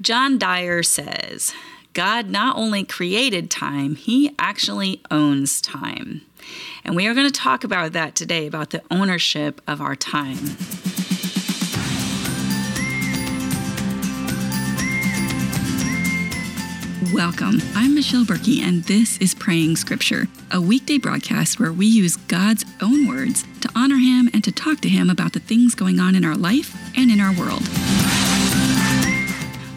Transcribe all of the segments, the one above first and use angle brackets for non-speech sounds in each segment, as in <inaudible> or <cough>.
John Dyer says, God not only created time, he actually owns time. And we are going to talk about that today about the ownership of our time. Welcome. I'm Michelle Berkey, and this is Praying Scripture, a weekday broadcast where we use God's own words to honor Him and to talk to Him about the things going on in our life and in our world.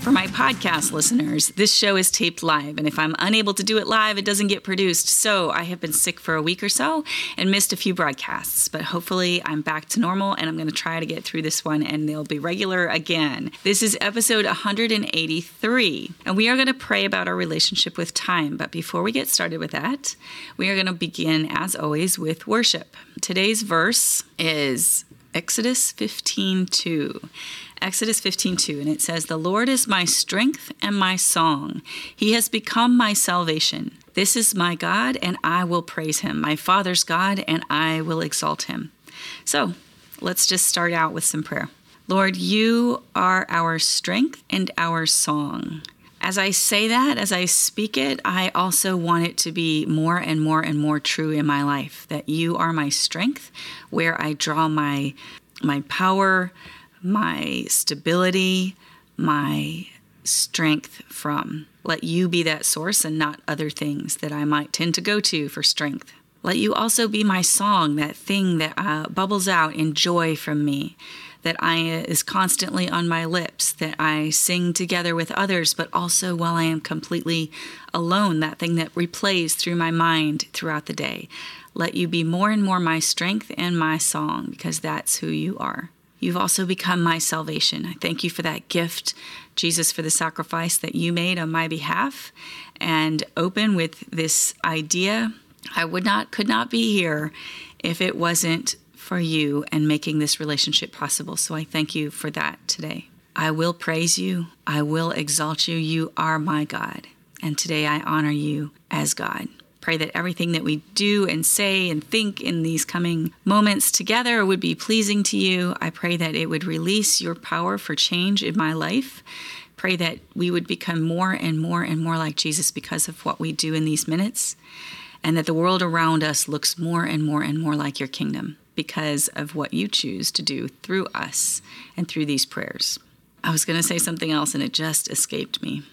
For my podcast listeners, this show is taped live, and if I'm unable to do it live, it doesn't get produced. So I have been sick for a week or so and missed a few broadcasts, but hopefully I'm back to normal and I'm going to try to get through this one and they'll be regular again. This is episode 183, and we are going to pray about our relationship with time. But before we get started with that, we are going to begin, as always, with worship. Today's verse is Exodus 15 2. Exodus 15:2 and it says the Lord is my strength and my song. He has become my salvation. This is my God and I will praise him. My Father's God and I will exalt him. So, let's just start out with some prayer. Lord, you are our strength and our song. As I say that, as I speak it, I also want it to be more and more and more true in my life that you are my strength, where I draw my my power, my stability, my strength from. Let you be that source and not other things that I might tend to go to for strength. Let you also be my song, that thing that uh, bubbles out in joy from me, that I uh, is constantly on my lips, that I sing together with others, but also while I am completely alone, that thing that replays through my mind throughout the day. Let you be more and more my strength and my song, because that's who you are. You've also become my salvation. I thank you for that gift, Jesus, for the sacrifice that you made on my behalf. And open with this idea I would not, could not be here if it wasn't for you and making this relationship possible. So I thank you for that today. I will praise you. I will exalt you. You are my God. And today I honor you as God. Pray that everything that we do and say and think in these coming moments together would be pleasing to you. I pray that it would release your power for change in my life. Pray that we would become more and more and more like Jesus because of what we do in these minutes, and that the world around us looks more and more and more like your kingdom because of what you choose to do through us and through these prayers. I was going to say something else and it just escaped me.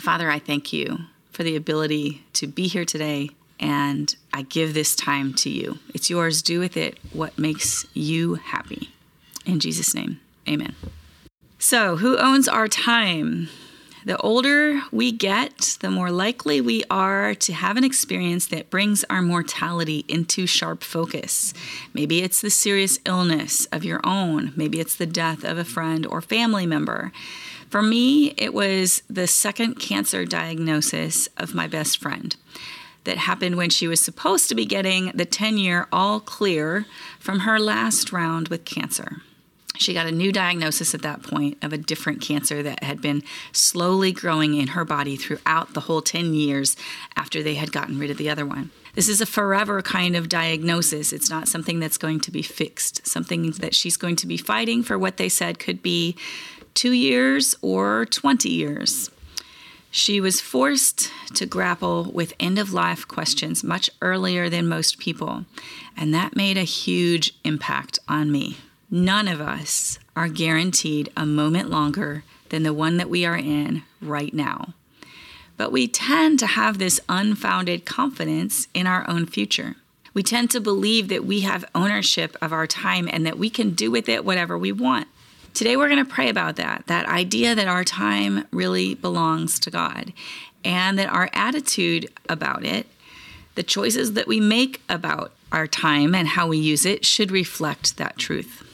Father, I thank you for the ability to be here today. And I give this time to you. It's yours. Do with it what makes you happy. In Jesus' name, amen. So, who owns our time? The older we get, the more likely we are to have an experience that brings our mortality into sharp focus. Maybe it's the serious illness of your own, maybe it's the death of a friend or family member. For me, it was the second cancer diagnosis of my best friend that happened when she was supposed to be getting the 10 year all clear from her last round with cancer. She got a new diagnosis at that point of a different cancer that had been slowly growing in her body throughout the whole 10 years after they had gotten rid of the other one. This is a forever kind of diagnosis. It's not something that's going to be fixed, something that she's going to be fighting for what they said could be two years or 20 years. She was forced to grapple with end of life questions much earlier than most people, and that made a huge impact on me. None of us are guaranteed a moment longer than the one that we are in right now. But we tend to have this unfounded confidence in our own future. We tend to believe that we have ownership of our time and that we can do with it whatever we want. Today, we're going to pray about that that idea that our time really belongs to God and that our attitude about it, the choices that we make about our time and how we use it, should reflect that truth.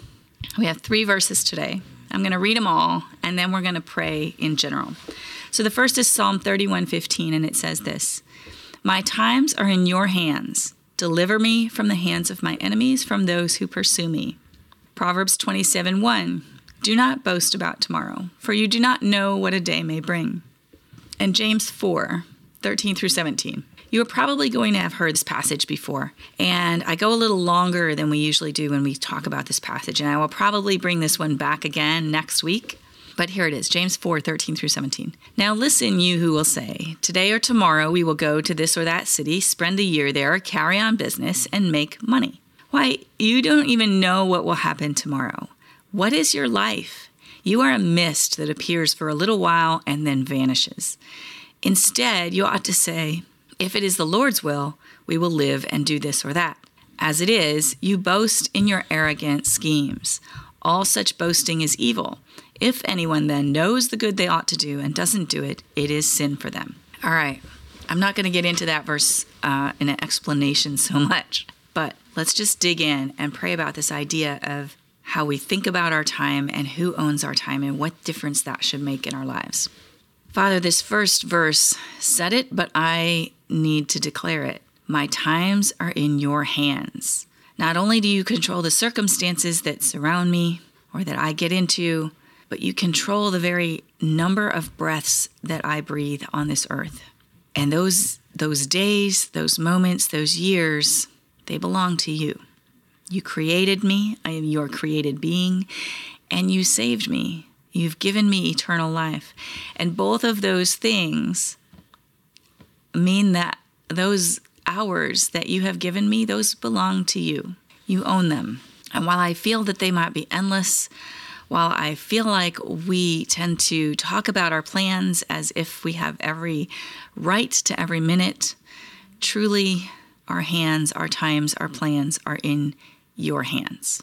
We have three verses today. I'm going to read them all and then we're going to pray in general. So the first is Psalm 31:15 and it says this: "My times are in your hands. Deliver me from the hands of my enemies, from those who pursue me." Proverbs 27:1 do not boast about tomorrow, for you do not know what a day may bring. And James 4 13 through 17. You are probably going to have heard this passage before, and I go a little longer than we usually do when we talk about this passage, and I will probably bring this one back again next week. But here it is James 4 13 through 17. Now listen, you who will say, Today or tomorrow we will go to this or that city, spend a year there, carry on business, and make money. Why, you don't even know what will happen tomorrow. What is your life? You are a mist that appears for a little while and then vanishes. Instead, you ought to say, If it is the Lord's will, we will live and do this or that. As it is, you boast in your arrogant schemes. All such boasting is evil. If anyone then knows the good they ought to do and doesn't do it, it is sin for them. All right, I'm not going to get into that verse uh, in an explanation so <laughs> much, but let's just dig in and pray about this idea of how we think about our time and who owns our time and what difference that should make in our lives. Father, this first verse said it, but I need to declare it. My times are in your hands. Not only do you control the circumstances that surround me or that I get into, but you control the very number of breaths that I breathe on this earth. And those those days, those moments, those years, they belong to you. You created me, I am your created being, and you saved me. You've given me eternal life. And both of those things mean that those hours that you have given me, those belong to you. You own them. And while I feel that they might be endless, while I feel like we tend to talk about our plans as if we have every right to every minute, truly our hands, our times, our plans are in your hands.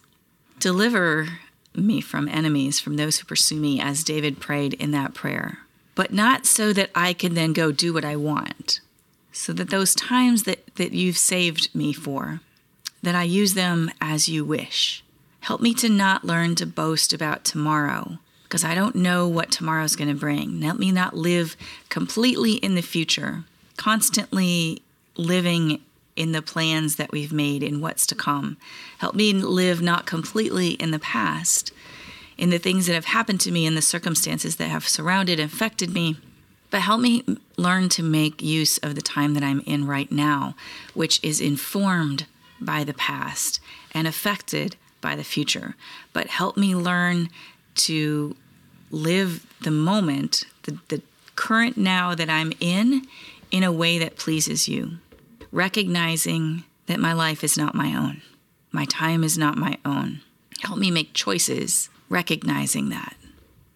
Deliver me from enemies, from those who pursue me, as David prayed in that prayer, but not so that I can then go do what I want. So that those times that, that you've saved me for, that I use them as you wish. Help me to not learn to boast about tomorrow because I don't know what tomorrow's going to bring. Help me not live completely in the future, constantly living in the plans that we've made in what's to come. Help me live not completely in the past, in the things that have happened to me, in the circumstances that have surrounded and affected me. But help me learn to make use of the time that I'm in right now, which is informed by the past and affected by the future, but help me learn to live the moment, the, the current now that I'm in, in a way that pleases you. Recognizing that my life is not my own, my time is not my own. Help me make choices, recognizing that.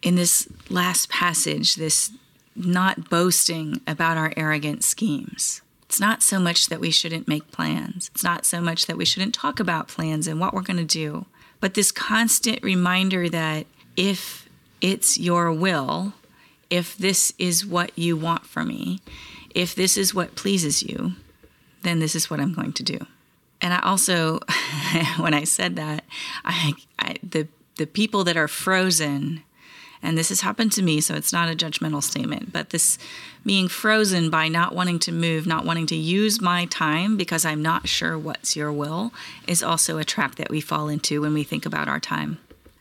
In this last passage, this not boasting about our arrogant schemes. It's not so much that we shouldn't make plans. It's not so much that we shouldn't talk about plans and what we're going to do, but this constant reminder that if it's your will, if this is what you want from me, if this is what pleases you, then this is what I'm going to do. And I also, <laughs> when I said that, I, I the the people that are frozen and this has happened to me, so it's not a judgmental statement, but this being frozen by not wanting to move, not wanting to use my time because I'm not sure what's your will, is also a trap that we fall into when we think about our time.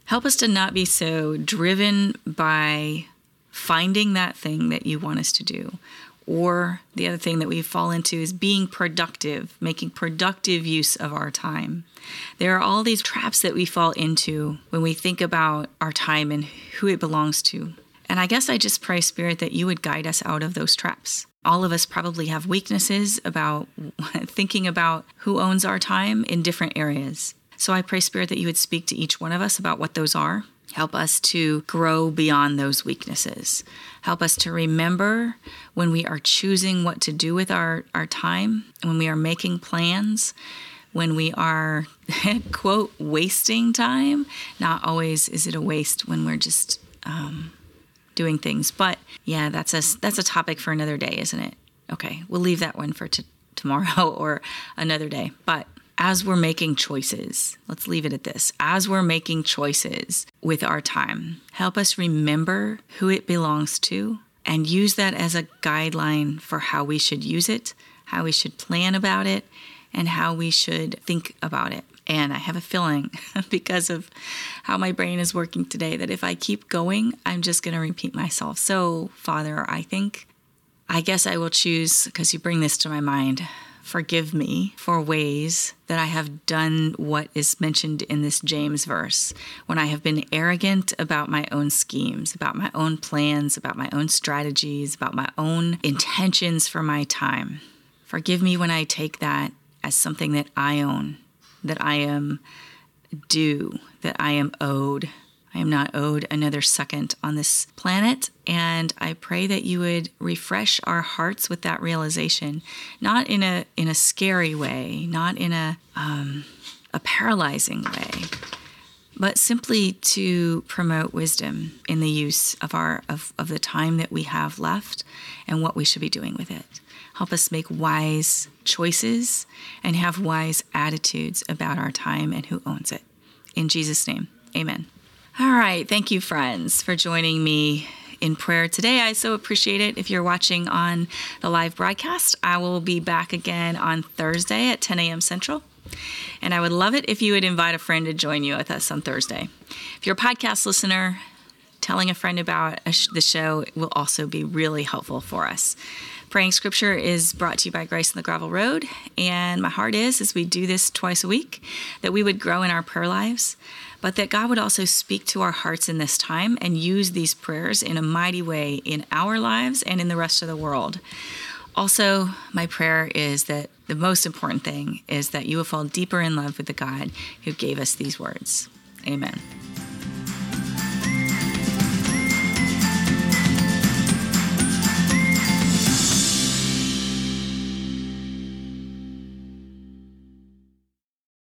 Help us to not be so driven by finding that thing that you want us to do or the other thing that we fall into is being productive, making productive use of our time. There are all these traps that we fall into when we think about our time and who it belongs to. And I guess I just pray, Spirit, that you would guide us out of those traps. All of us probably have weaknesses about <laughs> thinking about who owns our time in different areas. So I pray, Spirit, that you would speak to each one of us about what those are Help us to grow beyond those weaknesses. Help us to remember when we are choosing what to do with our, our time, when we are making plans, when we are, <laughs> quote, wasting time. Not always is it a waste when we're just um, doing things. But yeah, that's a, that's a topic for another day, isn't it? Okay, we'll leave that one for t- tomorrow <laughs> or another day. But as we're making choices, let's leave it at this as we're making choices with our time, help us remember who it belongs to and use that as a guideline for how we should use it, how we should plan about it, and how we should think about it. And I have a feeling, <laughs> because of how my brain is working today, that if I keep going, I'm just going to repeat myself. So, Father, I think, I guess I will choose, because you bring this to my mind, forgive me for ways that I have done what is mentioned in this James verse, when I have been arrogant about my own schemes, about my own plans, about my own strategies, about my own intentions for my time. Forgive me when I take that as something that I own, that I am due, that I am owed. I am not owed another second on this planet. And I pray that you would refresh our hearts with that realization, not in a in a scary way, not in a um, a paralyzing way, but simply to promote wisdom in the use of our of, of the time that we have left and what we should be doing with it. Help us make wise choices and have wise attitudes about our time and who owns it. In Jesus' name, amen. All right. Thank you, friends, for joining me in prayer today. I so appreciate it. If you're watching on the live broadcast, I will be back again on Thursday at 10 a.m. Central. And I would love it if you would invite a friend to join you with us on Thursday. If you're a podcast listener, telling a friend about the show will also be really helpful for us. Praying Scripture is brought to you by Grace on the Gravel Road, and my heart is, as we do this twice a week, that we would grow in our prayer lives, but that God would also speak to our hearts in this time and use these prayers in a mighty way in our lives and in the rest of the world. Also, my prayer is that the most important thing is that you will fall deeper in love with the God who gave us these words. Amen.